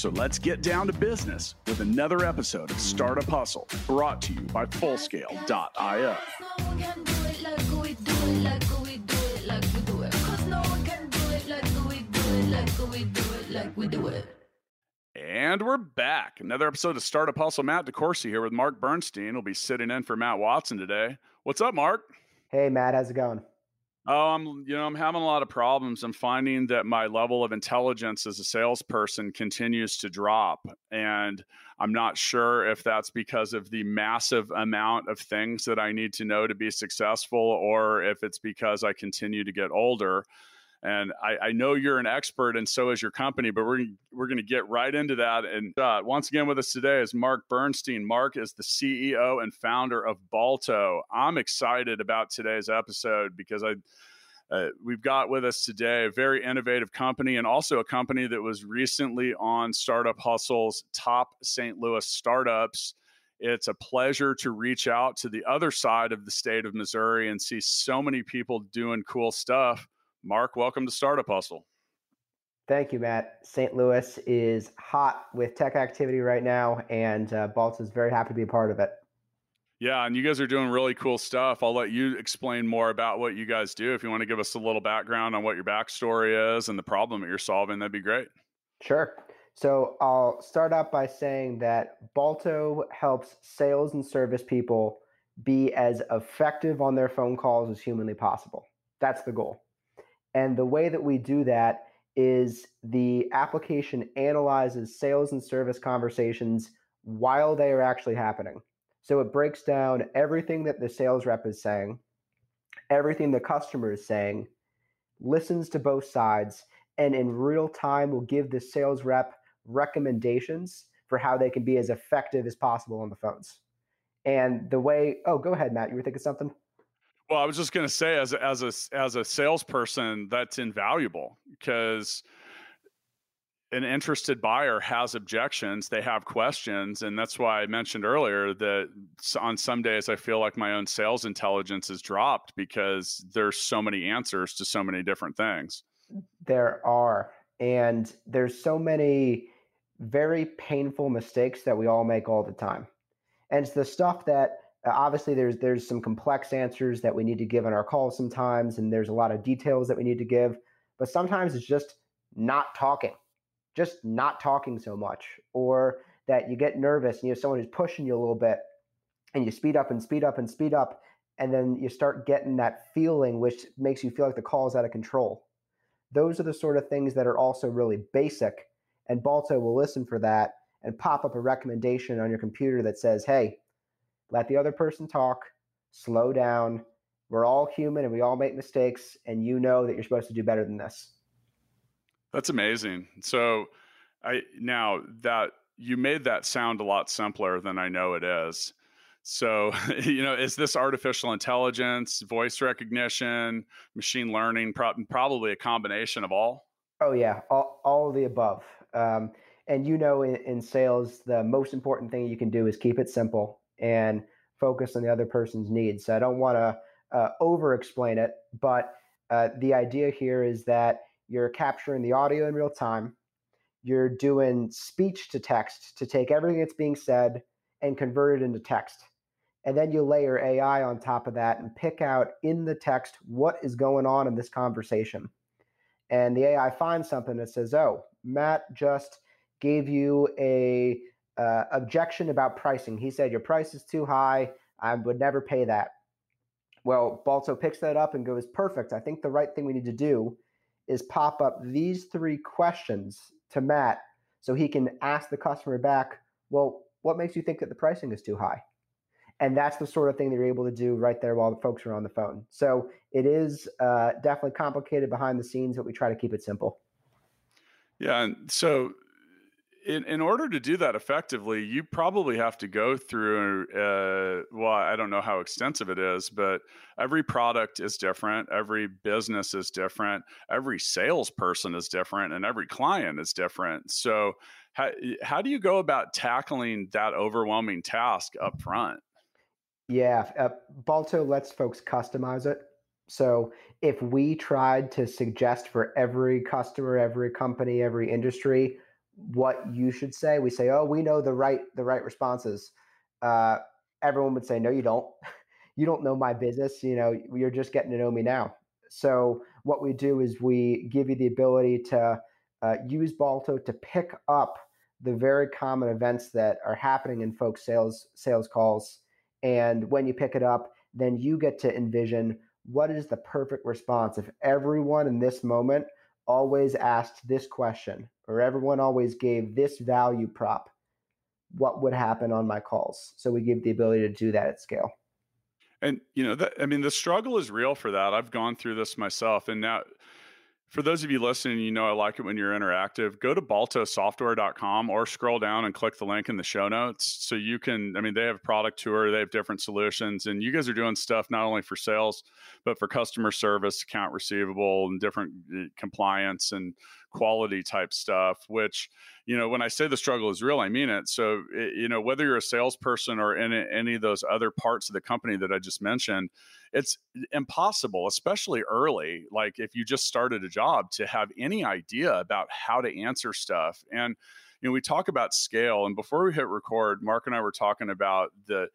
So let's get down to business with another episode of Startup Hustle brought to you by Fullscale.io. And we're back. Another episode of Startup Hustle. Matt DeCoursey here with Mark Bernstein. We'll be sitting in for Matt Watson today. What's up, Mark? Hey, Matt. How's it going? Oh, I'm you know I'm having a lot of problems. I'm finding that my level of intelligence as a salesperson continues to drop, and I'm not sure if that's because of the massive amount of things that I need to know to be successful, or if it's because I continue to get older. And I, I know you're an expert, and so is your company. But we're we're going to get right into that. And uh, once again, with us today is Mark Bernstein. Mark is the CEO and founder of Balto. I'm excited about today's episode because I. Uh, we've got with us today a very innovative company and also a company that was recently on Startup Hustle's top St. Louis startups. It's a pleasure to reach out to the other side of the state of Missouri and see so many people doing cool stuff Mark, welcome to Startup Hustle. Thank you, Matt. St. Louis is hot with tech activity right now, and uh, Balto is very happy to be a part of it. Yeah, and you guys are doing really cool stuff. I'll let you explain more about what you guys do. If you want to give us a little background on what your backstory is and the problem that you're solving, that'd be great. Sure. So I'll start out by saying that Balto helps sales and service people be as effective on their phone calls as humanly possible. That's the goal. And the way that we do that is the application analyzes sales and service conversations while they are actually happening. So it breaks down everything that the sales rep is saying, everything the customer is saying, listens to both sides, and in real time will give the sales rep recommendations for how they can be as effective as possible on the phones. And the way, oh, go ahead, Matt. You were thinking something? Well, I was just going to say, as a, as a as a salesperson, that's invaluable because an interested buyer has objections, they have questions, and that's why I mentioned earlier that on some days I feel like my own sales intelligence is dropped because there's so many answers to so many different things. There are, and there's so many very painful mistakes that we all make all the time, and it's the stuff that Uh, obviously, there's there's some complex answers that we need to give on our calls sometimes, and there's a lot of details that we need to give. But sometimes it's just not talking, just not talking so much, or that you get nervous and you have someone who's pushing you a little bit, and you speed up and speed up and speed up, and then you start getting that feeling which makes you feel like the call is out of control. Those are the sort of things that are also really basic, and Balto will listen for that and pop up a recommendation on your computer that says, "Hey." Let the other person talk, slow down. We're all human and we all make mistakes, and you know that you're supposed to do better than this. That's amazing. So, I now that you made that sound a lot simpler than I know it is. So, you know, is this artificial intelligence, voice recognition, machine learning, pro- probably a combination of all? Oh, yeah, all, all of the above. Um, and you know, in, in sales, the most important thing you can do is keep it simple and focus on the other person's needs. So I don't want to uh, over explain it, but uh, the idea here is that you're capturing the audio in real time. You're doing speech to text to take everything that's being said and convert it into text. And then you layer AI on top of that and pick out in the text what is going on in this conversation. And the AI finds something that says, oh, Matt just gave you a uh, objection about pricing. He said, Your price is too high. I would never pay that. Well, Balto picks that up and goes, Perfect. I think the right thing we need to do is pop up these three questions to Matt so he can ask the customer back, Well, what makes you think that the pricing is too high? And that's the sort of thing they're able to do right there while the folks are on the phone. So it is uh, definitely complicated behind the scenes, but we try to keep it simple. Yeah. And so in, in order to do that effectively, you probably have to go through, uh, well, I don't know how extensive it is, but every product is different. Every business is different. Every salesperson is different and every client is different. So, how, how do you go about tackling that overwhelming task up front? Yeah, uh, Balto lets folks customize it. So if we tried to suggest for every customer, every company, every industry, what you should say. We say, "Oh, we know the right the right responses." Uh, everyone would say, "No, you don't. you don't know my business. You know, you're just getting to know me now." So what we do is we give you the ability to uh, use Balto to pick up the very common events that are happening in folks' sales sales calls, and when you pick it up, then you get to envision what is the perfect response if everyone in this moment always asked this question or everyone always gave this value prop, what would happen on my calls? So we give the ability to do that at scale. And you know, that, I mean, the struggle is real for that. I've gone through this myself, and now for those of you listening, you know I like it when you're interactive. Go to baltosoftware.com or scroll down and click the link in the show notes so you can. I mean, they have a product tour, they have different solutions, and you guys are doing stuff not only for sales, but for customer service, account receivable, and different eh, compliance and quality type stuff, which, you know, when I say the struggle is real, I mean it. So, it, you know, whether you're a salesperson or in any of those other parts of the company that I just mentioned, it's impossible, especially early, like if you just started a job, to have any idea about how to answer stuff. And, you know, we talk about scale. And before we hit record, Mark and I were talking about the,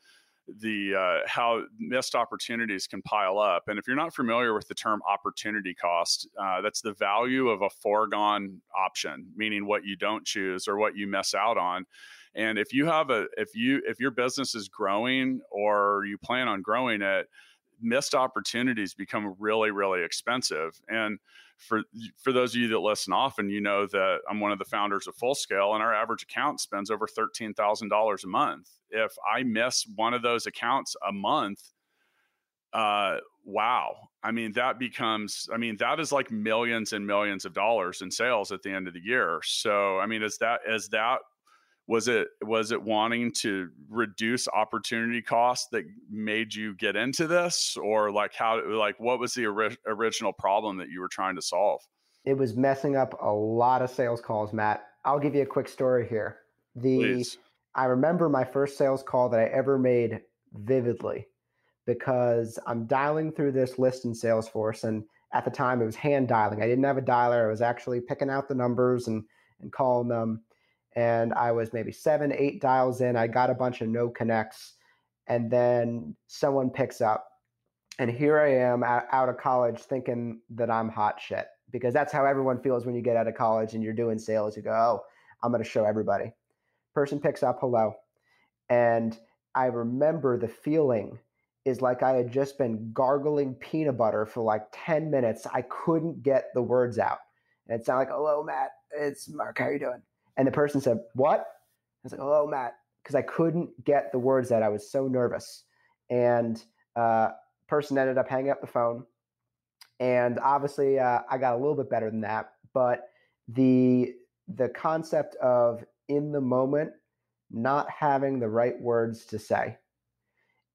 the uh, how missed opportunities can pile up. And if you're not familiar with the term opportunity cost, uh, that's the value of a foregone option, meaning what you don't choose or what you miss out on. And if you have a if you if your business is growing or you plan on growing it, missed opportunities become really really expensive. And for for those of you that listen often, you know that I'm one of the founders of Full Scale, and our average account spends over thirteen thousand dollars a month. If I miss one of those accounts a month, uh, wow! I mean, that becomes I mean that is like millions and millions of dollars in sales at the end of the year. So I mean, is that is that was it was it wanting to reduce opportunity costs that made you get into this? Or like how like what was the ori- original problem that you were trying to solve? It was messing up a lot of sales calls matt. I'll give you a quick story here. The Please. i remember my first sales call that i ever made vividly because i'm dialing through this list in salesforce and at the time it was hand dialing. I didn't have a dialer. I was actually picking out the numbers and and calling them and I was maybe seven, eight dials in. I got a bunch of no connects, and then someone picks up, and here I am out of college thinking that I'm hot shit because that's how everyone feels when you get out of college and you're doing sales. You go, oh, I'm going to show everybody. Person picks up, hello, and I remember the feeling is like I had just been gargling peanut butter for like 10 minutes. I couldn't get the words out. And it sounded like, hello, Matt. It's Mark. How are you doing? And the person said, What? I was like, Oh, Matt, because I couldn't get the words out. I was so nervous. And uh, person ended up hanging up the phone. And obviously, uh, I got a little bit better than that. But the the concept of in the moment not having the right words to say,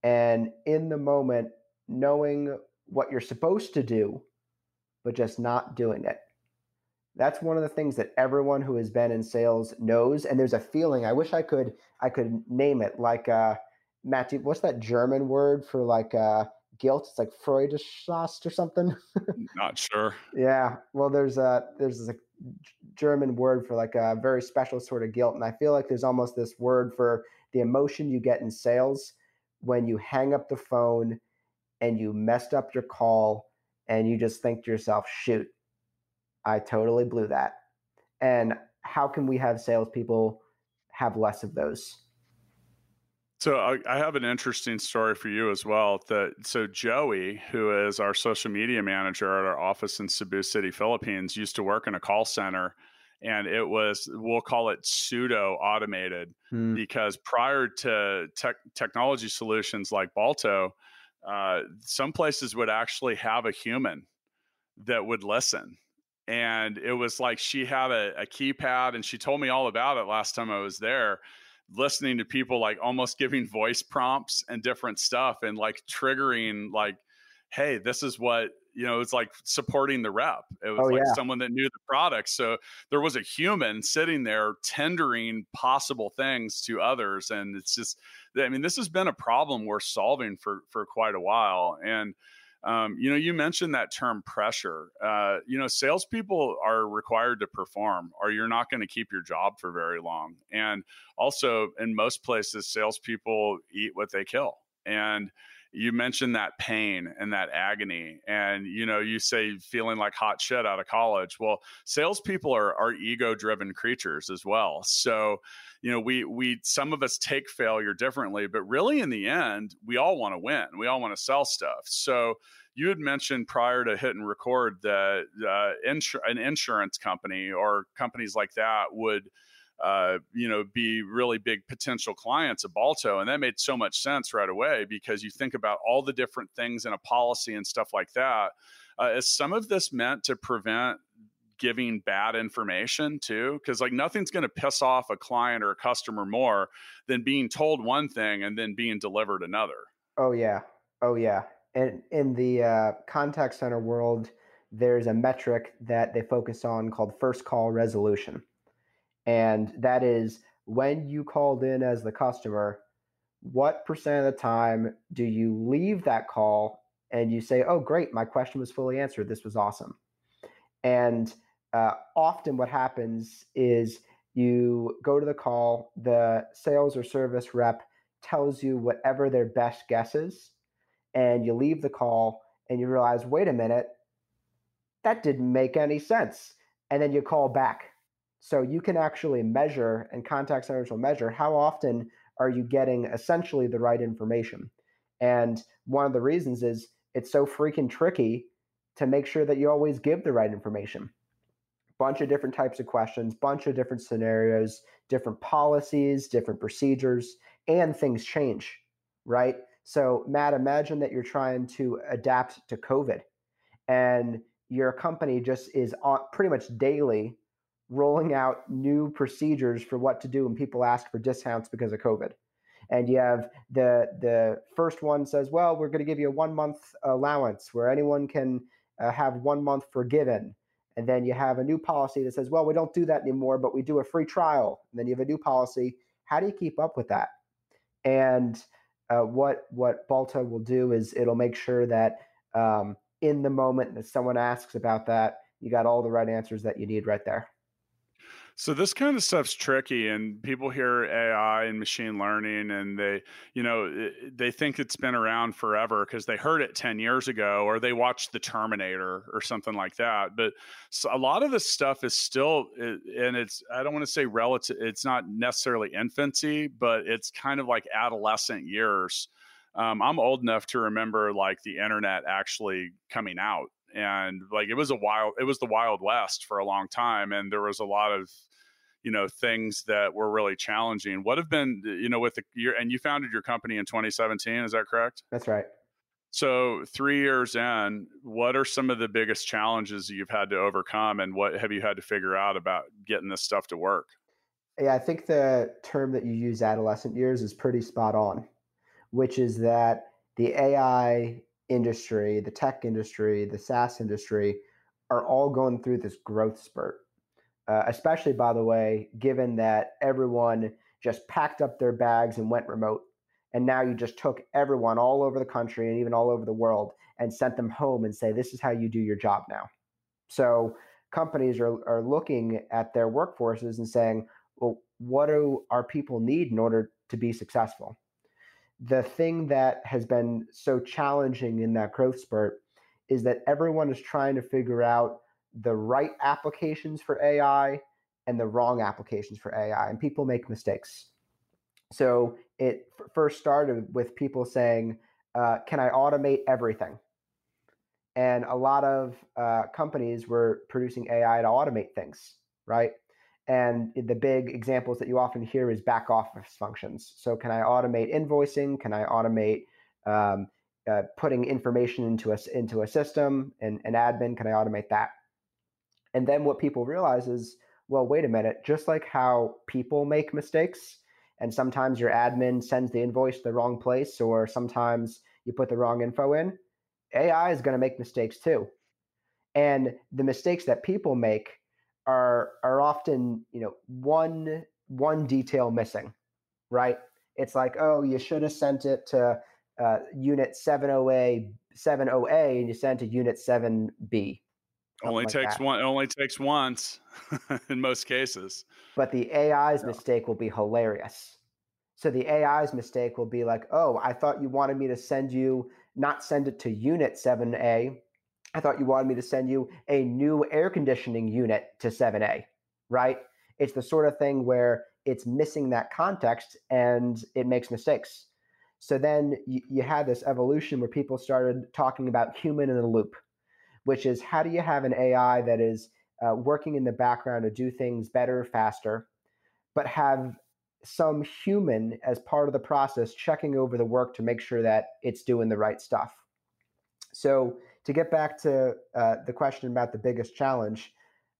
and in the moment knowing what you're supposed to do, but just not doing it that's one of the things that everyone who has been in sales knows and there's a feeling i wish i could i could name it like uh matt what's that german word for like uh guilt? It's like freudenschast or something? Not sure. Yeah well there's a there's a german word for like a very special sort of guilt and i feel like there's almost this word for the emotion you get in sales when you hang up the phone and you messed up your call and you just think to yourself shoot I totally blew that. And how can we have salespeople have less of those? So I, I, have an interesting story for you as well. That so Joey, who is our social media manager at our office in Cebu City, Philippines, used to work in a call center, and it was we'll call it pseudo automated hmm. because prior to tech, technology solutions like Balto, uh, some places would actually have a human that would listen and it was like she had a, a keypad and she told me all about it last time i was there listening to people like almost giving voice prompts and different stuff and like triggering like hey this is what you know it's like supporting the rep it was oh, like yeah. someone that knew the product so there was a human sitting there tendering possible things to others and it's just i mean this has been a problem we're solving for for quite a while and um, you know, you mentioned that term pressure. Uh, you know, salespeople are required to perform, or you're not going to keep your job for very long. And also, in most places, salespeople eat what they kill. And you mentioned that pain and that agony and you know you say feeling like hot shit out of college. Well salespeople are, are ego driven creatures as well. So you know we we some of us take failure differently but really in the end we all want to win. We all want to sell stuff. So you had mentioned prior to hit and record that uh, insur- an insurance company or companies like that would uh, you know, be really big potential clients of Balto. And that made so much sense right away because you think about all the different things in a policy and stuff like that. Uh, is some of this meant to prevent giving bad information too? Because like nothing's going to piss off a client or a customer more than being told one thing and then being delivered another. Oh yeah, oh yeah. And in the uh, contact center world, there's a metric that they focus on called first call resolution and that is when you called in as the customer, what percent of the time do you leave that call and you say, "Oh, great, my question was fully answered. This was awesome." And uh, often, what happens is you go to the call, the sales or service rep tells you whatever their best guess is, and you leave the call and you realize, wait a minute, that didn't make any sense. And then you call back so you can actually measure, and contact centers will measure how often are you getting essentially the right information. And one of the reasons is it's so freaking tricky to make sure that you always give the right information. Bunch of different types of questions, bunch of different scenarios, different policies, different procedures, and things change, right? So, Matt, imagine that you're trying to adapt to COVID and your company just is on pretty much daily rolling out new procedures for what to do when people ask for discounts because of COVID. And you have the the first one says, well, we're going to give you a one month allowance where anyone can uh, have one month forgiven. And then you have a new policy that says, well, we don't do that anymore, but we do a free trial. And then you have a new policy. How do you keep up with that? And uh, what what Balto will do is it'll make sure that um, in the moment that someone asks about that, you got all the right answers that you need right there. So this kind of stuff's tricky, and people hear AI and machine learning, and they, you know, they think it's been around forever because they heard it ten years ago, or they watched The Terminator or something like that. But a lot of this stuff is still, and it's I don't want to say relative. It's not necessarily infancy, but it's kind of like adolescent years. Um, I'm old enough to remember like the internet actually coming out and like it was a wild it was the wild west for a long time and there was a lot of you know things that were really challenging. What have been you know with the year and you founded your company in 2017 is that correct? That's right. So three years in what are some of the biggest challenges you've had to overcome and what have you had to figure out about getting this stuff to work? Yeah i think the term that you use adolescent years is pretty spot on which is that the ai industry the tech industry the saas industry are all going through this growth spurt uh, especially by the way, given that everyone just packed up their bags and went remote. And now you just took everyone all over the country and even all over the world and sent them home and say, this is how you do your job now. So companies are, are looking at their workforces and saying, well, what do our people need in order to be successful? The thing that has been so challenging in that growth spurt is that everyone is trying to figure out the right applications for AI and the wrong applications for AI, and people make mistakes. So it f- first started with people saying, uh, "Can I automate everything?" And a lot of uh, companies were producing AI to automate things, right? And the big examples that you often hear is back office functions. So, can I automate invoicing? Can I automate um, uh, putting information into a into a system and, and admin? Can I automate that? And then what people realize is, well, wait a minute, just like how people make mistakes, and sometimes your admin sends the invoice to the wrong place, or sometimes you put the wrong info in, AI is going to make mistakes too. And the mistakes that people make are are often, you know, one one detail missing, right? It's like, oh, you should have sent it to uh, unit 70A 70A and you sent it to unit 7B. Only like takes that. one. Only takes once in most cases. But the AI's mistake will be hilarious. So the AI's mistake will be like, oh, I thought you wanted me to send you not send it to unit 7A. I thought you wanted me to send you a new air conditioning unit to 7A, right? It's the sort of thing where it's missing that context and it makes mistakes. So then you, you had this evolution where people started talking about human in the loop, which is how do you have an AI that is uh, working in the background to do things better, faster, but have some human as part of the process checking over the work to make sure that it's doing the right stuff. So, to get back to uh, the question about the biggest challenge,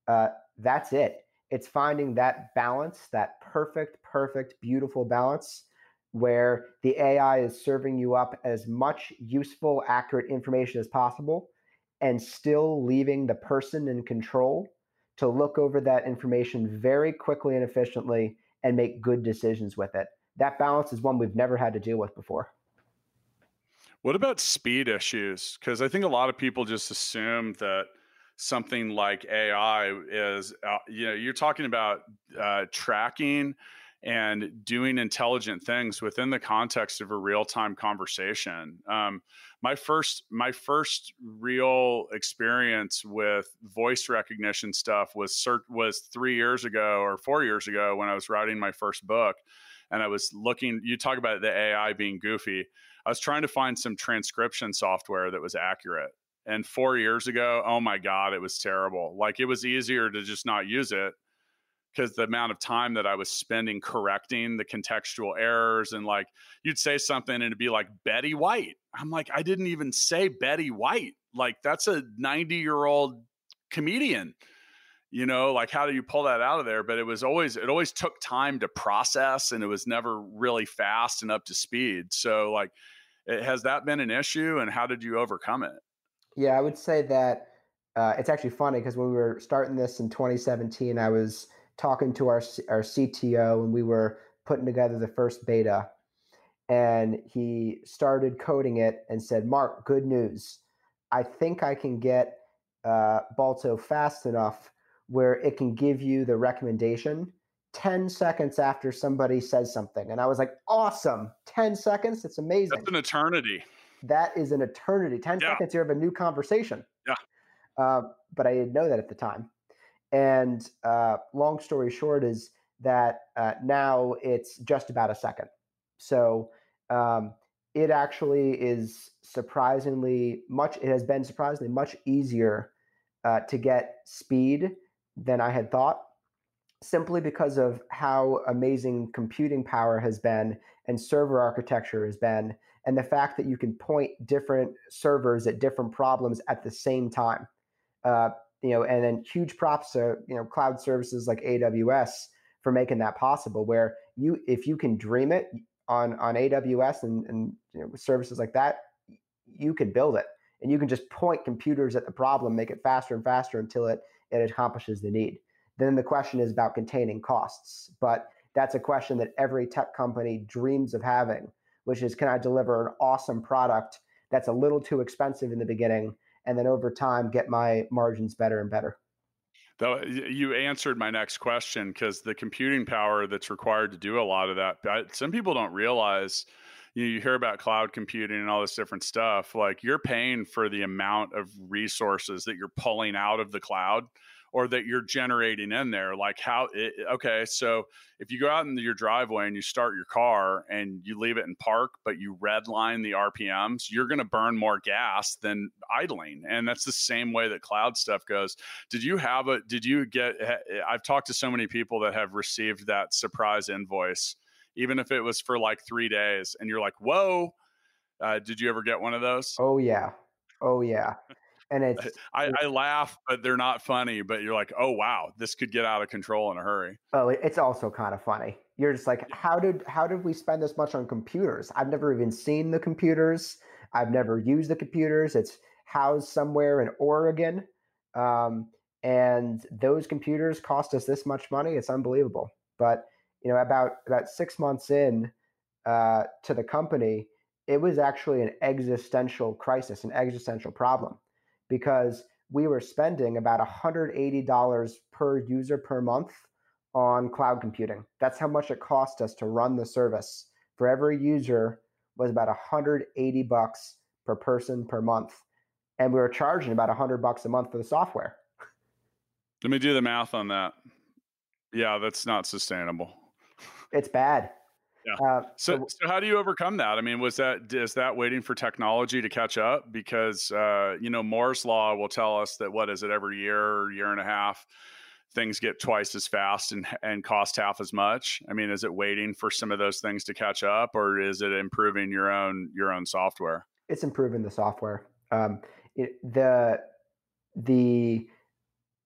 uh, that's it. It's finding that balance, that perfect, perfect, beautiful balance where the AI is serving you up as much useful, accurate information as possible and still leaving the person in control to look over that information very quickly and efficiently and make good decisions with it. That balance is one we've never had to deal with before. What about speed issues? Because I think a lot of people just assume that something like AI is, uh, you know, you're talking about uh, tracking and doing intelligent things within the context of a real-time conversation. Um, my first my first real experience with voice recognition stuff was was three years ago or four years ago when I was writing my first book, and I was looking. You talk about the AI being goofy. I was trying to find some transcription software that was accurate. And four years ago, oh my God, it was terrible. Like it was easier to just not use it because the amount of time that I was spending correcting the contextual errors and like you'd say something and it'd be like Betty White. I'm like, I didn't even say Betty White. Like that's a 90 year old comedian. You know, like how do you pull that out of there? But it was always it always took time to process and it was never really fast and up to speed. So like it, has that been an issue and how did you overcome it? Yeah, I would say that uh, it's actually funny because when we were starting this in 2017, I was talking to our our CTO and we were putting together the first beta and he started coding it and said, "Mark, good news. I think I can get uh, Balto fast enough where it can give you the recommendation 10 seconds after somebody says something." And I was like, "Awesome! 10 seconds? It's amazing." That's an eternity. That is an eternity. 10 yeah. seconds, you have a new conversation. Yeah. Uh, but I didn't know that at the time. And uh, long story short is that uh, now it's just about a second. So um, it actually is surprisingly much, it has been surprisingly much easier uh, to get speed than I had thought, simply because of how amazing computing power has been and server architecture has been, and the fact that you can point different servers at different problems at the same time. Uh, you know, and then huge props to you know cloud services like AWS for making that possible. Where you, if you can dream it on on AWS and and you know, services like that, you can build it, and you can just point computers at the problem, make it faster and faster until it it accomplishes the need. Then the question is about containing costs, but that's a question that every tech company dreams of having, which is can I deliver an awesome product that's a little too expensive in the beginning and then over time get my margins better and better. Though you answered my next question because the computing power that's required to do a lot of that, some people don't realize. You, know, you hear about cloud computing and all this different stuff. Like you're paying for the amount of resources that you're pulling out of the cloud or that you're generating in there like how it, okay so if you go out in your driveway and you start your car and you leave it in park but you redline the rpms you're going to burn more gas than idling and that's the same way that cloud stuff goes. Did you have a did you get i've talked to so many people that have received that surprise invoice even if it was for like three days and you're like whoa uh, did you ever get one of those? Oh yeah. Oh yeah and it's I, I, laugh, but they're not funny. But you're like, oh wow, this could get out of control in a hurry. Oh, it's also kind of funny. You're just like, how did how did we spend this much on computers? I've never even seen the computers. I've never used the computers. It's housed somewhere in Oregon, um, and those computers cost us this much money. It's unbelievable. But you know, about about six months in uh, to the company, it was actually an existential crisis, an existential problem because we were spending about $180 per user per month on cloud computing. That's how much it cost us to run the service. For every user was about 180 bucks per person per month. And we were charging about 100 bucks a month for the software. Let me do the math on that. Yeah, that's not sustainable. It's bad. Yeah. Uh, so, so how do you overcome that? I mean, was that is that waiting for technology to catch up? Because uh, you know Moore's law will tell us that what is it every year, or year and a half, things get twice as fast and and cost half as much. I mean, is it waiting for some of those things to catch up, or is it improving your own your own software? It's improving the software. Um, it, the the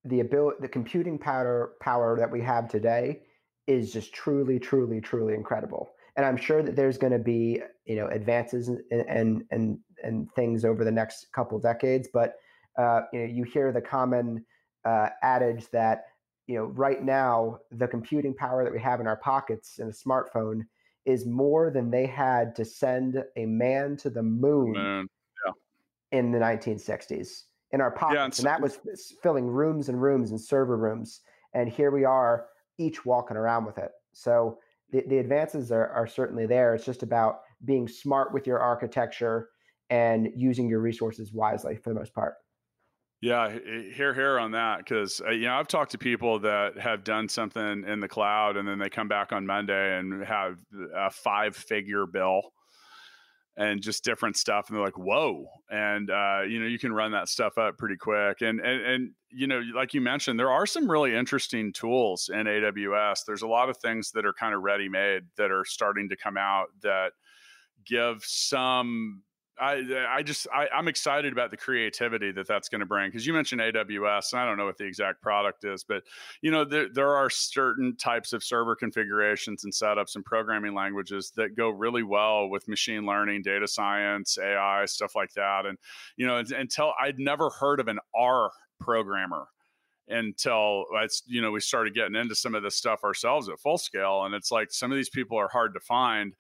the ability, the computing power power that we have today is just truly, truly, truly incredible. And I'm sure that there's going to be, you know, advances and and and and things over the next couple decades. But uh, you know, you hear the common uh, adage that you know right now the computing power that we have in our pockets in a smartphone is more than they had to send a man to the moon man. Yeah. in the 1960s in our pockets, yeah, and, so- and that was filling rooms and rooms and server rooms. And here we are each walking around with it. So the, the advances are, are certainly there. It's just about being smart with your architecture and using your resources wisely for the most part. Yeah, hear, hear on that because uh, you know I've talked to people that have done something in the cloud and then they come back on Monday and have a five-figure bill and just different stuff and they're like whoa and uh, you know you can run that stuff up pretty quick and, and and you know like you mentioned there are some really interesting tools in aws there's a lot of things that are kind of ready made that are starting to come out that give some I uh, I just I, am excited about the creativity that that's going to bring because you mentioned AWS and I don't know what the exact product is, but you know there there are certain types of server configurations and setups and programming languages that go really well with machine learning, data science, AI, stuff like that. And you know until I'd never heard of an R programmer until it's you know we started getting into some of this stuff ourselves at full scale and it's like some of these people are hard to find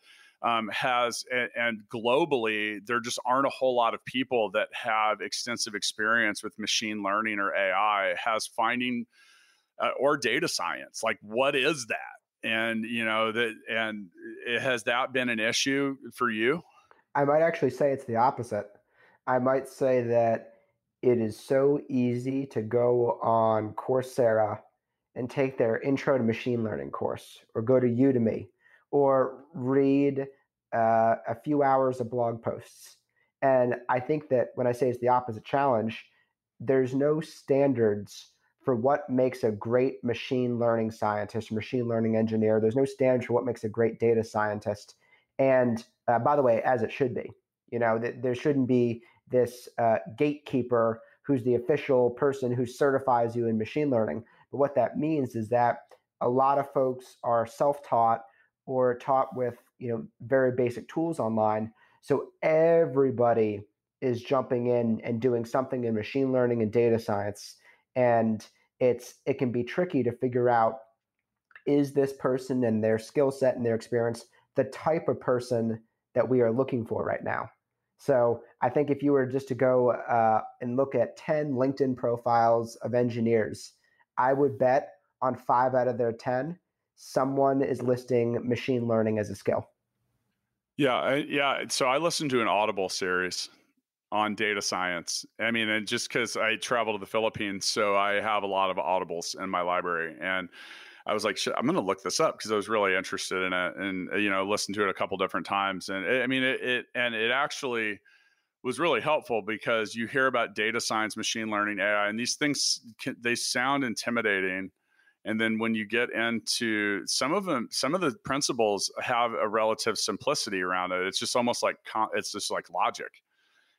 um, has and, and, globally there just aren't a whole lot of people that have extensive experience with machine learning or ai has finding uh, or data science. Like what is that? And you know that and it, has that been an issue for you? I might actually say it's the opposite. I might say that it is so easy to go on coursera and take their intro to machine learning course or go to udemy or read uh, a few hours of blog posts. And I think that when I say it's the opposite challenge, there's no standards for what makes a great machine learning scientist machine learning engineer. There's no standard for what makes a great data scientist. And uh, by the way, as it should be, you know, th- there shouldn't be this uh, gatekeeper who's the official person who certifies you in machine learning. But what that means is that a lot of folks are self taught or taught with you know very basic tools online. So everybody is jumping in and doing something in machine learning and data science and it's it can be tricky to figure out is this person and their skill set and their experience the type of person that we are looking for right now? So i think if you were just to go uh, and look at 10 linkedin profiles of engineers i would bet on five out of their 10 someone is listing machine learning as a skill. Yeah, I, yeah. So I listened to an Audible series on data science. I mean, and just because I travel to the Philippines, so I have a lot of Audibles in my library, and I was like, I'm going to look this up because I was really interested in it, and uh, you know, listened to it a couple different times, and it, I mean, it, it and it actually was really helpful because you hear about data science, machine learning, AI, and these things they sound intimidating and then when you get into some of them some of the principles have a relative simplicity around it. It's just almost like it's just like logic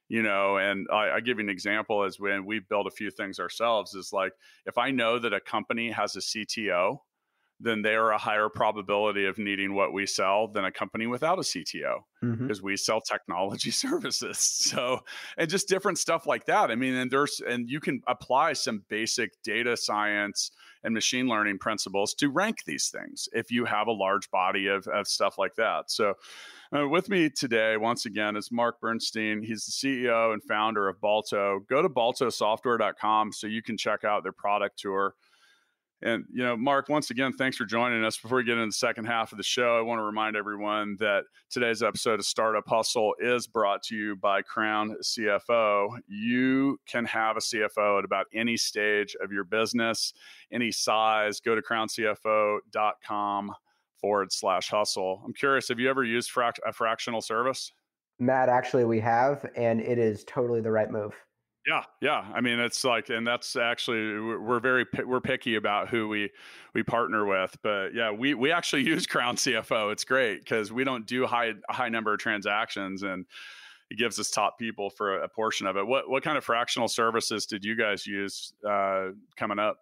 you know? And I, I, give you an example as when we built a few things ourselves is like if i know that a company has a cto then they are a higher probability of needing what we sell than a company without a CTO because mm-hmm. we sell technology services. So, and just different stuff like that. I mean, and there's, and you can apply some basic data science and machine learning principles to rank these things if you have a large body of, of stuff like that. So, uh, with me today, once again, is Mark Bernstein. He's the CEO and founder of Balto. Go to baltosoftware.com so you can check out their product tour. And, you know, Mark, once again, thanks for joining us. Before we get into the second half of the show, I want to remind everyone that today's episode of Startup Hustle is brought to you by Crown CFO. You can have a CFO at about any stage of your business, any size. Go to crowncfo.com forward slash hustle. I'm curious, have you ever used frac- a fractional service? Matt, actually, we have, and it is totally the right move. Yeah, yeah. I mean, it's like, and that's actually we're very we're picky about who we we partner with, but yeah, we we actually use Crown CFO. It's great because we don't do high high number of transactions, and it gives us top people for a, a portion of it. What what kind of fractional services did you guys use uh, coming up?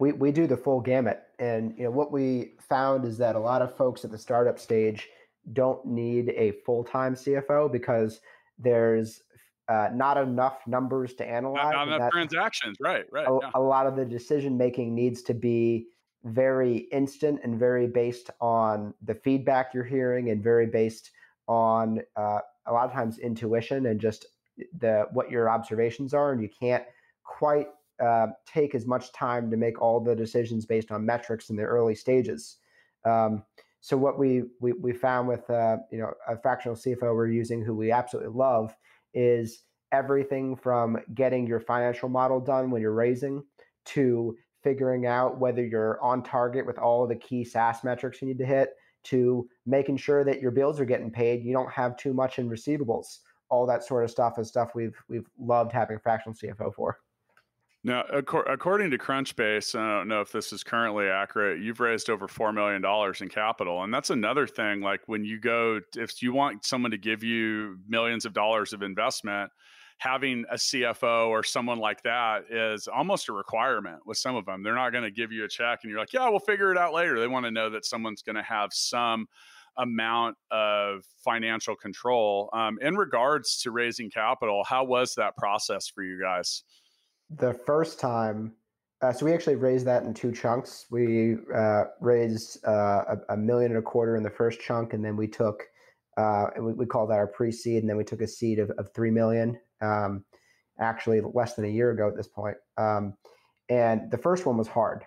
We we do the full gamut, and you know what we found is that a lot of folks at the startup stage don't need a full time CFO because there's uh, not enough numbers to analyze. Not, enough transactions, right? Right. A, yeah. a lot of the decision making needs to be very instant and very based on the feedback you're hearing, and very based on uh, a lot of times intuition and just the what your observations are, and you can't quite uh, take as much time to make all the decisions based on metrics in the early stages. Um, so what we we, we found with uh, you know a fractional CFO we're using, who we absolutely love, is everything from getting your financial model done when you're raising to figuring out whether you're on target with all the key SaaS metrics you need to hit to making sure that your bills are getting paid, you don't have too much in receivables. All that sort of stuff is stuff we've we've loved having fractional CFO for. Now, according to Crunchbase, I don't know if this is currently accurate. You've raised over four million dollars in capital, and that's another thing. Like when you go, if you want someone to give you millions of dollars of investment, having a CFO or someone like that is almost a requirement with some of them. They're not going to give you a check and you're like, yeah, we'll figure it out later. They want to know that someone's going to have some amount of financial control. Um, in regards to raising capital, how was that process for you guys? The first time, uh, so we actually raised that in two chunks. We uh, raised uh, a, a, million and a quarter in the first chunk, and then we took, uh, we, we call that our pre-seed, and then we took a seed of, of three million. Um, actually, less than a year ago at this point. Um, and the first one was hard,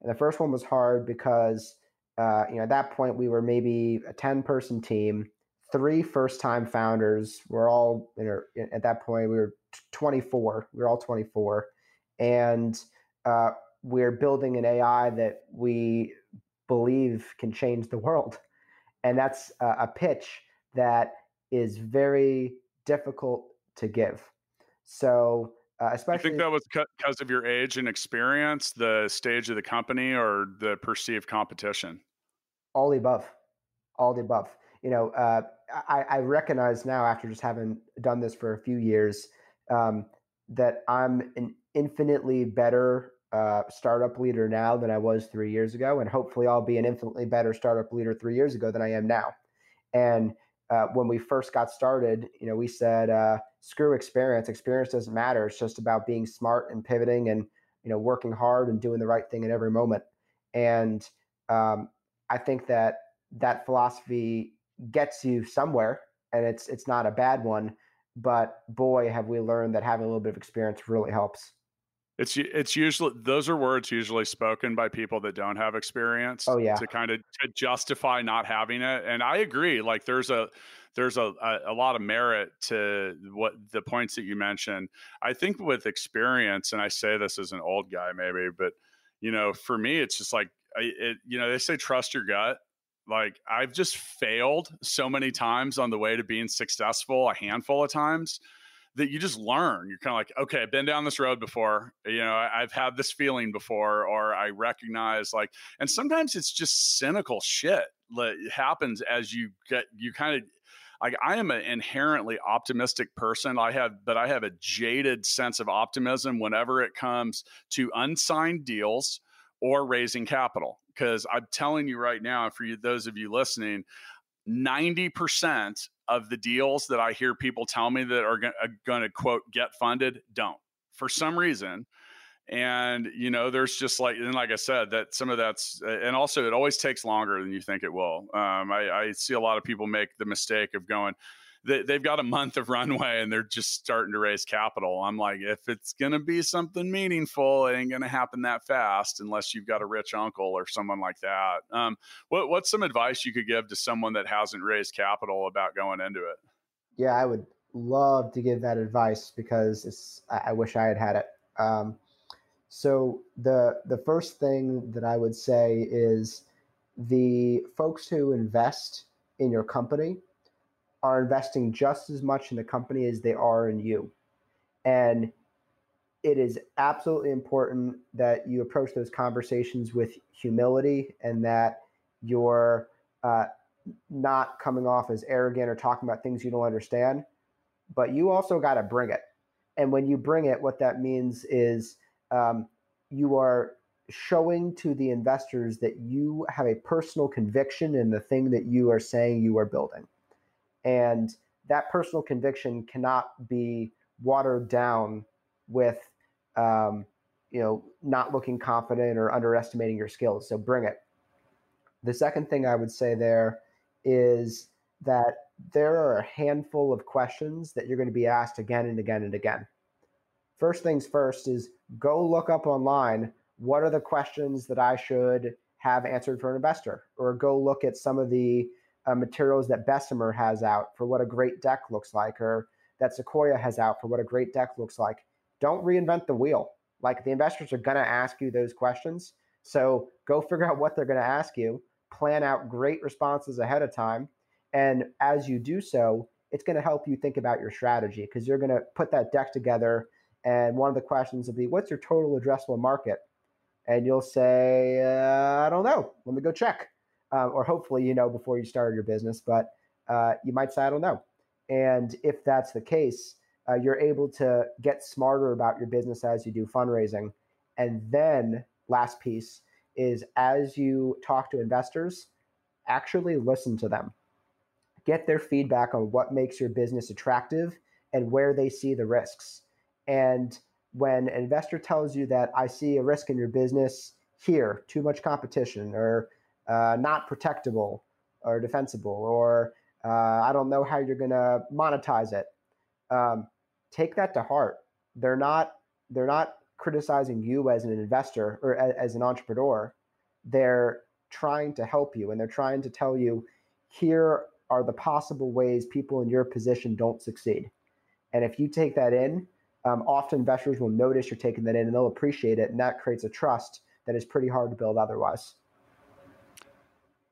and the first one was hard because uh, you know at that point we were maybe a ten-person team three first time founders. We're all you know, at that point we were 24. We were all 24, and uh, we're building an AI that we believe can change the world, and that's a, a pitch that is very difficult to give. So. Uh, especially, you think that was because of your age and experience, the stage of the company, or the perceived competition? All the above. All the above. You know, uh, I, I, recognize now after just having done this for a few years um, that I'm an infinitely better uh, startup leader now than I was three years ago, and hopefully I'll be an infinitely better startup leader three years ago than I am now. And uh, when we first got started, you know, we said, uh, "Screw experience. Experience doesn't matter. It's just about being smart and pivoting and you know working hard and doing the right thing at every moment." And um, I think that that philosophy gets you somewhere, and it's it's not a bad one. But boy, have we learned that having a little bit of experience really helps. It's it's usually those are words usually spoken by people that don't have experience. Oh yeah, to kind of to justify not having it. And I agree. Like there's a there's a, a, a lot of merit to what the points that you mentioned. I think with experience, and I say this as an old guy maybe, but you know, for me, it's just like it, you know they say trust your gut like I've just failed so many times on the way to being successful, a handful of times that you just learn. You're kind of like, okay, I've been down this road before. You know, I've had this feeling before, or I recognize like, and sometimes it's just cynical shit that happens as you get, you kind of, like I am an inherently optimistic person. I have, but I have a jaded sense of optimism whenever it comes to unsigned deals or raising capital. Because I'm telling you right now, for you, those of you listening, 90% of the deals that I hear people tell me that are going to quote get funded don't for some reason. And you know there's just like and like i said that some of that's and also it always takes longer than you think it will. Um, I, I, see a lot of people make the mistake of going they, they've got a month of runway and they're just starting to raise capital. I'm like if it's going to be something meaningful it ain't going to happen that fast unless you've got a rich uncle or someone like that. Um, what, what's some advice you could give to someone that hasn't raised capital about going into it? Yeah i would love to give that advice because it's i, wish i had had it. Um, so the the first thing that I would say is the folks who invest in your company are investing just as much in the company as they are in you. And it is absolutely important that you approach those conversations with humility and that you're uh, not coming off as arrogant or talking about things you don't understand. But you also got to bring it. And when you bring it, what that means is um, you are showing to the investors that you have a personal conviction in the thing that you are saying you are building. And that personal conviction cannot be watered down with, um, you know, not looking confident or underestimating your skills. So bring it. The second thing I would say there is that there are a handful of questions that you're going to be asked again and again and again first things first is go look up online what are the questions that I should have answered for an investor, or go look at some of the uh, materials that Bessemer has out for what a great deck looks like, or that Sequoia has out for what a great deck looks like. Don't reinvent the wheel. Like the investors are going to ask you those questions. So go figure out what they're going to ask you, plan out great responses ahead of time. And as you do so, it's going to help you think about your strategy because you're going to put that deck together and one of the questions will be, what's your total addressable market? And you'll say, uh, I don't know. Let me go check. Um, or hopefully you know before you started your business, but uh, you might say, I don't know. And if that's the case, uh, you're able to get smarter about your business as you do fundraising. And then, last piece is as you talk to investors, actually listen to them. Get their feedback on what makes your business attractive and where they see the risks. And when an investor tells you that I see a risk in your business here, too much competition, or uh, not protectable, or defensible, or uh, I don't know how you're going to monetize it, um, take that to heart. They're not they're not criticizing you as an investor or a, as an entrepreneur. They're trying to help you, and they're trying to tell you here are the possible ways people in your position don't succeed. And if you take that in um, often investors will notice you're taking that in and they'll appreciate it. And that creates a trust that is pretty hard to build otherwise.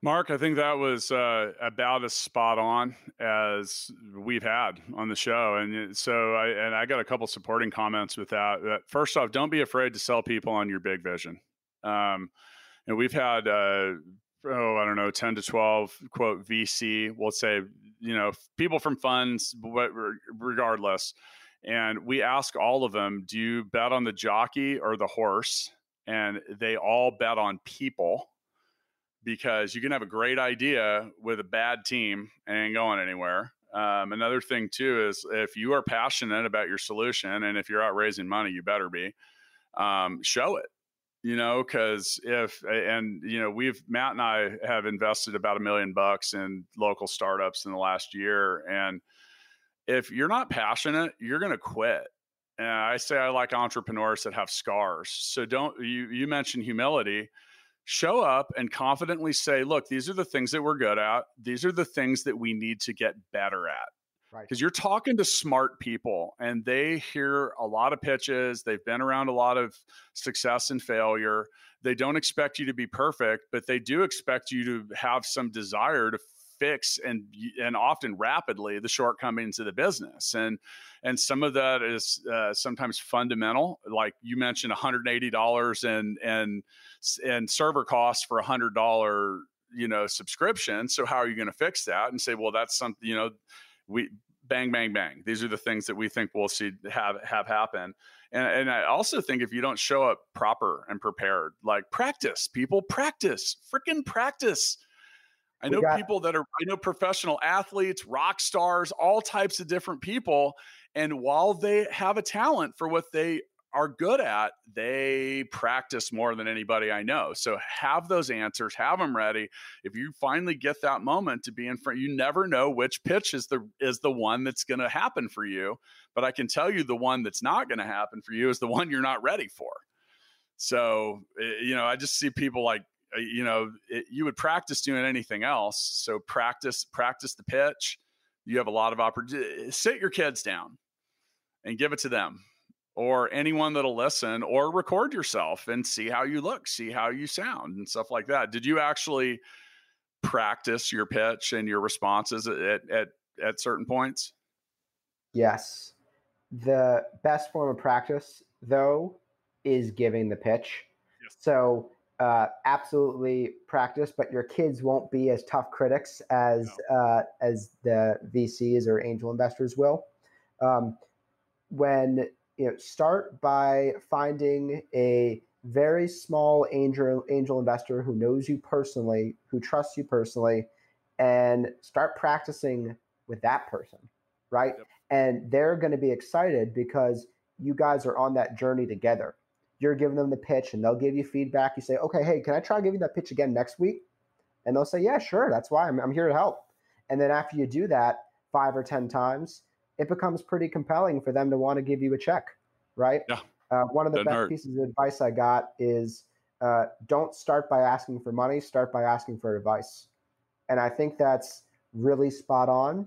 Mark, I think that was uh, about as spot on as we've had on the show, and so I and I got a couple supporting comments with that. First off, don't be afraid to sell people on your big vision. Um, and we've had uh, oh I don't know ten to twelve quote VC. We'll say you know people from funds, but regardless and we ask all of them, do you bet on the jockey or the horse? And they all bet on people because you can have a great idea with a bad team and ain't going anywhere. Um, another thing too is if you are passionate about your solution and if you're out raising money, you better be um, show it. You know, because if and you know we've Matt and I have invested about a million bucks in local startups in the last year, and if you're not passionate, you're going to quit. And I say I like entrepreneurs that have scars. So don't you you mentioned humility. Show up and confidently say, look, these are the things that we're good at. These are the things that we need to get better at. Because right. you're talking to smart people and they hear a lot of pitches. They've been around a lot of success and failure. They don't expect you to be perfect, but they do expect you to have some desire to fix and and often rapidly the shortcomings of the business. And and some of that is uh, sometimes fundamental like you mentioned $180 and and and server costs for a hundred dollar you know subscription. So how are you going to fix that and say well that's something you know we bang bang bang. These are the things that we think we'll see have have happen. And, and i also think if you don't show up proper and prepared like practice people practice freaking practice I know got- people that are, I know professional athletes, rock stars, all types of different people. And while they have a talent for what they are good at, they practice more than anybody I know. So have those answers, have them ready. If you finally get that moment to be in front, you never know which pitch is the is the one that's going to happen for you. But I can tell you the one that's not going to happen for you is the one you're not ready for. So eh, you know, I just see people like Uh, you know, it, you would practice doing anything else. So practice, practice the pitch. You have a lot of opportunity. Sit your kids down and give it to them or anyone that'll listen or record yourself and see how you look, see how you sound and stuff like that. Did you actually practice your pitch and your responses at, at, at certain points? Yes. The best form of practice, though, is giving the pitch. Yes. So uh, absolutely practice, but your kids won't be as tough critics as no. uh, as the VCs or angel investors will. Um, when you know, start by finding a very small angel angel investor who knows you personally, who trusts you personally, and start practicing with that person, right? Yep. And they're going to be excited because you guys are on that journey together you're giving them the pitch and they'll give you feedback. You say, okay, hey, can I try giving that pitch again next week? And they'll say, yeah, sure. That's why I'm, I'm here to help. And then after you do that five or 10 times, it becomes pretty compelling for them to want to give you a check, right? Yeah. Uh, one of the Doesn't best hurt. pieces of advice I got is uh, don't start by asking for money, start by asking for advice. And I think that's really spot on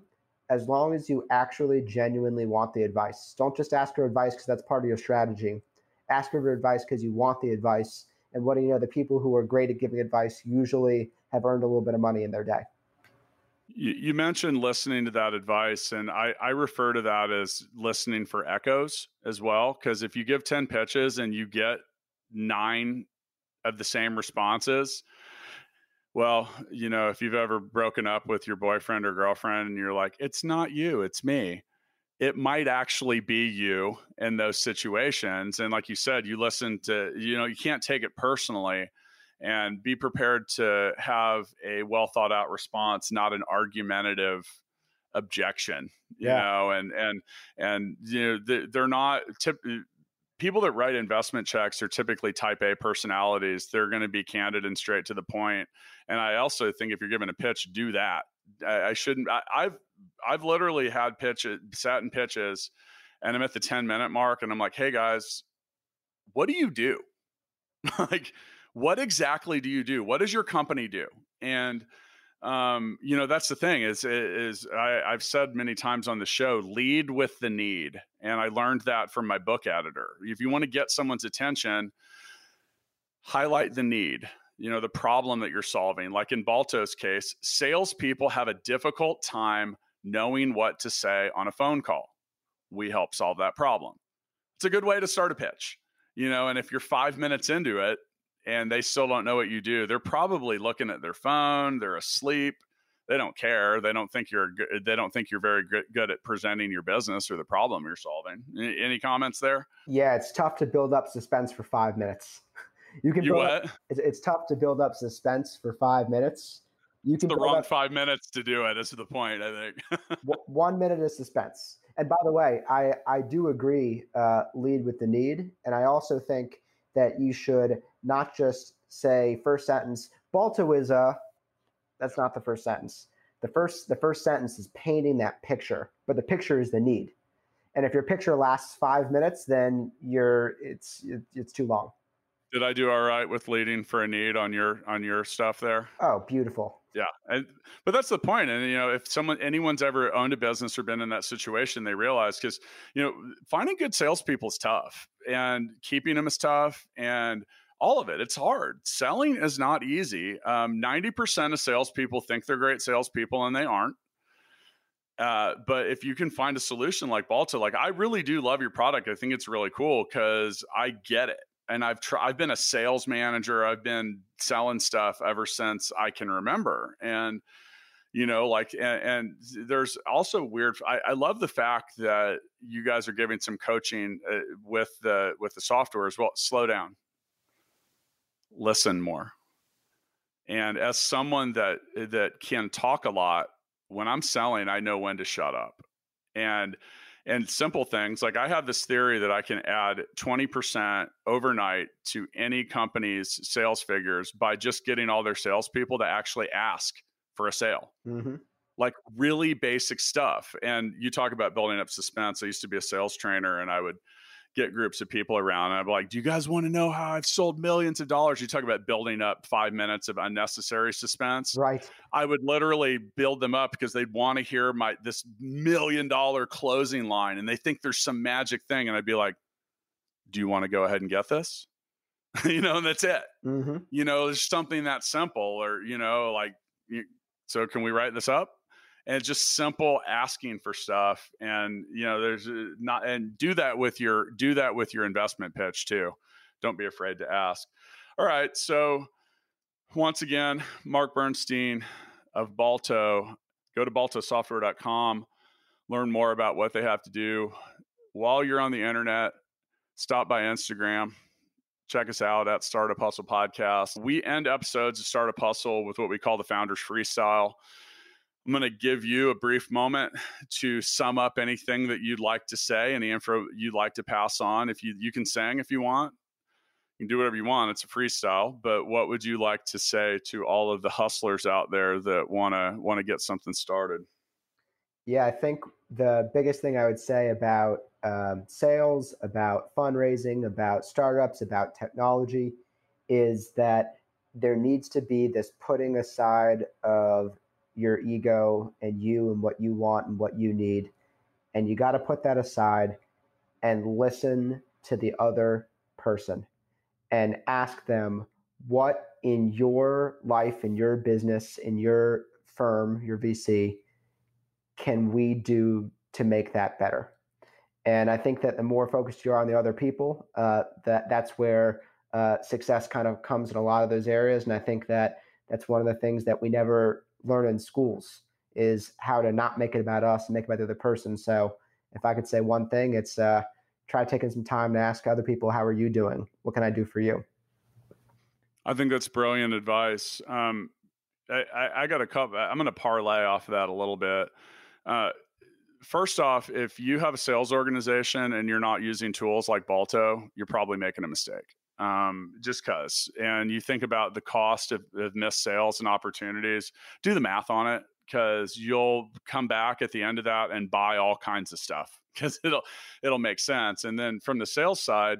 as long as you actually genuinely want the advice. Don't just ask for advice because that's part of your strategy ask for advice because you want the advice. And what do you know? The people who are great at giving advice usually have earned a little bit of money in their day. You, you mentioned listening to that advice, and I, I refer to that as listening for echoes as well. Because if you give 10 pitches and you get nine of the same responses, well, you know, if you've ever broken up with your boyfriend or girlfriend and you're like, it's not you, it's me it might actually be you in those situations. And like you said, you listen to, you know, you can't take it personally and be prepared to have a well thought out response, not an argumentative objection, you yeah. know, and, and, and, you know, they're not tip, people that write investment checks are typically type A personalities. They're going to be candid and straight to the point. And I also think if you're given a pitch, do that. I, shouldn't. I, I've I've literally had pitches, sat in pitches, and I'm at the 10 minute mark, and I'm like, hey guys, what do you do? like, what exactly do you do? What does your company do? And um, you know, that's the thing is is I, I've said many times on the show, lead with the need, and I learned that from my book editor. If you want to get someone's attention, highlight the need you know the problem that you're solving like in Balto's case salespeople have a difficult time knowing what to say on a phone call. We help solve that problem. It's a good way to start a pitch, you know, and if you're five minutes into it and they still don't know what you do, they're probably looking at their phone, they're asleep. They don't care. They don't think you're good. They don't think you're very good, at presenting your business or the problem you're solving. Any comments there? Yeah, it's tough to build up suspense for five minutes. You can. You what? Up, it's, it's tough to build up suspense for five minutes you can it's the wrong up, five minutes to do it. Is the point, I think. one minute of suspense. And by the way, I I do agree. Uh, lead with the need, and I also think that you should not just say first sentence. Balto is a. That's not the first sentence. The first the first sentence is painting that picture, but the picture is the need. And if your picture lasts five minutes, then you're it's it's too long. Did I do all right with leading for a need on your on your stuff there? Oh, beautiful. Yeah, and, but that's the point. And you know, if someone anyone's ever owned a business or been in that situation, they realize because you know finding good salespeople is tough, and keeping them is tough, and all of it. It's hard. Selling is not easy. Um, ninety percent of salespeople think they're great salespeople, and they aren't. Uh, but if you can find a solution like Balto, like I really do love your product. I think it's really cool because I get it. And I've tried. I've been a sales manager. I've been selling stuff ever since I can remember, and you know, like, and, and there's also weird. I, I, love the fact that you guys are giving some coaching uh, with the with the software as well. Slow down, listen more, and as someone that that can talk a lot, when I'm selling, I know when to shut up, and and simple things like I have this theory that I can add 20% overnight to any company's sales figures by just getting all their salespeople to actually ask for a sale. Mm-hmm. Like really basic stuff. And you talk about building up suspense. I used to be a sales trainer and I would get groups of people around and I'm like, Do you guys want to know how I've sold millions of dollars? You talk about building up five minutes of unnecessary suspense. Right. I would literally build them up because they'd want to hear my this million dollar closing line and they think there's some magic thing. And I'd be like, Do you want to go ahead and get this? you know, and that's it. Mm-hmm. You know, there's something that simple, or, you know, like so can we write this up? And it's just simple asking for stuff, and you know, there's uh, not and do that with your do that with your investment pitch too. Don't be afraid to ask. All right, so once again, Mark Bernstein of Balto. Go to baltosoftware.com, learn more about what they have to do. While you're on the internet, stop by Instagram, check us out at Startup Hustle Podcast. We end episodes of Startup Hustle with what we call the Founders Freestyle. I'm going to give you a brief moment to sum up anything that you'd like to say, any info you'd like to pass on. If you you can sing if you want, you can do whatever you want. It's a freestyle. But what would you like to say to all of the hustlers out there that want to want to get something started? Yeah, I think the biggest thing I would say about um, sales, about fundraising, about startups, about technology is that there needs to be this putting aside of your ego and you and what you want and what you need. And you got to put that aside and listen to the other person and ask them what in your life, in your business, in your firm, your VC, can we do to make that better? And I think that the more focused you are on the other people, uh, that that's where uh, success kind of comes in a lot of those areas. And I think that that's one of the things that we never learn in schools is how to not make it about us and make it about the other person. So if I could say one thing, it's uh, try taking some time to ask other people, how are you doing? What can I do for you? I think that's brilliant advice. Um, I, I, got a couple. I'm going to parlay off of that a little bit. Uh, first off, if you have a sales organization and you're not using tools like Balto, you're probably making a mistake. Um, just because. And you think about the cost of, of missed sales and opportunities, do the math on it because you'll come back at the end of that and buy all kinds of stuff because it'll it'll make sense. And then from the sales side,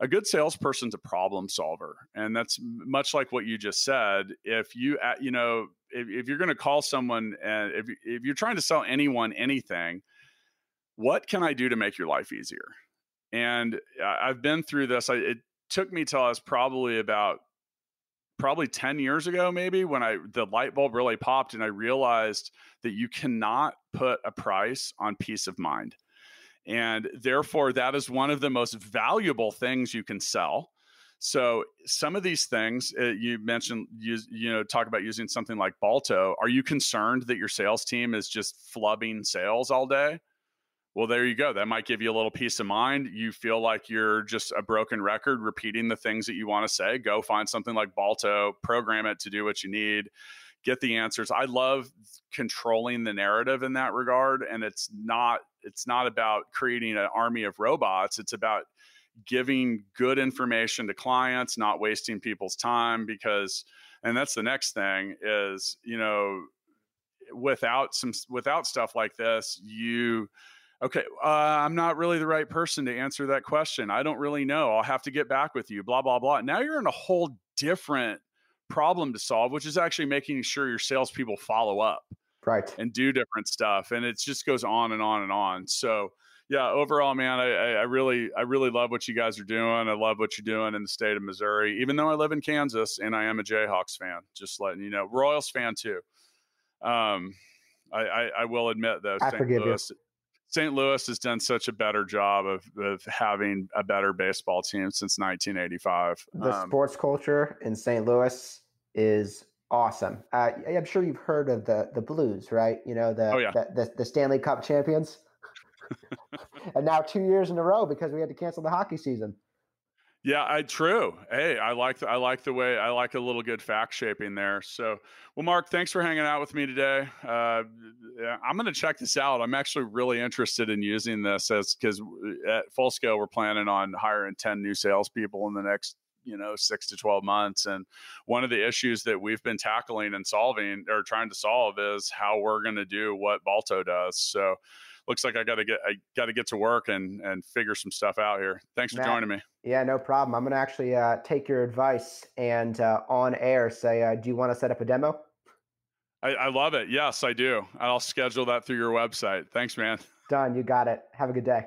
a good salesperson's a problem solver and that's much like what you just said if you you know if, if you're going to call someone and if, if you're trying to sell anyone anything what can i do to make your life easier and i've been through this I, it took me till i was probably about probably 10 years ago maybe when i the light bulb really popped and i realized that you cannot put a price on peace of mind and therefore, that is one of the most valuable things you can sell. So some of these things uh, you mentioned, you, you know, talk about using something like Balto. Are you concerned that your sales team is just flubbing sales all day? Well, there you go. That might give you a little peace of mind. You feel like you're just a broken record repeating the things that you want to say. Go find something like Balto, program it to do what you need get the answers. I love controlling the narrative in that regard and it's not it's not about creating an army of robots. It's about giving good information to clients, not wasting people's time because and that's the next thing is, you know, without some without stuff like this, you okay, uh, I'm not really the right person to answer that question. I don't really know. I'll have to get back with you, blah, blah, blah. Now you're in a whole different problem to solve, which is actually making sure your salespeople follow up. Right. And do different stuff. And it just goes on and on and on. So yeah, overall, man, I, I really, I really love what you guys are doing. I love what you're doing in the state of Missouri, even though I live in Kansas and I am a Jayhawks fan, just letting you know, Royals fan too. Um, I, I, I will admit though, I St. Louis, you. St. Louis has done such a better job of, of having a better baseball team since 1985. The um, sports culture in St. Louis is awesome. Uh, I'm sure you've heard of the the Blues, right? You know the oh, yeah. the, the, the Stanley Cup champions. and now two years in a row because we had to cancel the hockey season. Yeah, I true. Hey, I like the, I like the way I like a little good fact shaping there. So, well, Mark, thanks for hanging out with me today. Uh, I'm going to check this out. I'm actually really interested in using this as because at full scale we're planning on hiring 10 new salespeople in the next you know six to 12 months and one of the issues that we've been tackling and solving or trying to solve is how we're going to do what Balto does so looks like I got to get I got to get to work and and figure some stuff out here. Thanks for Matt, joining me. Yeah, no problem. I'm going to actually uh, take your advice and uh, on air say, uh, do you want to set up a demo? I, I love it. Yes, I do. I'll schedule that through your website. Thanks, man. Done. You got it. Have a good day.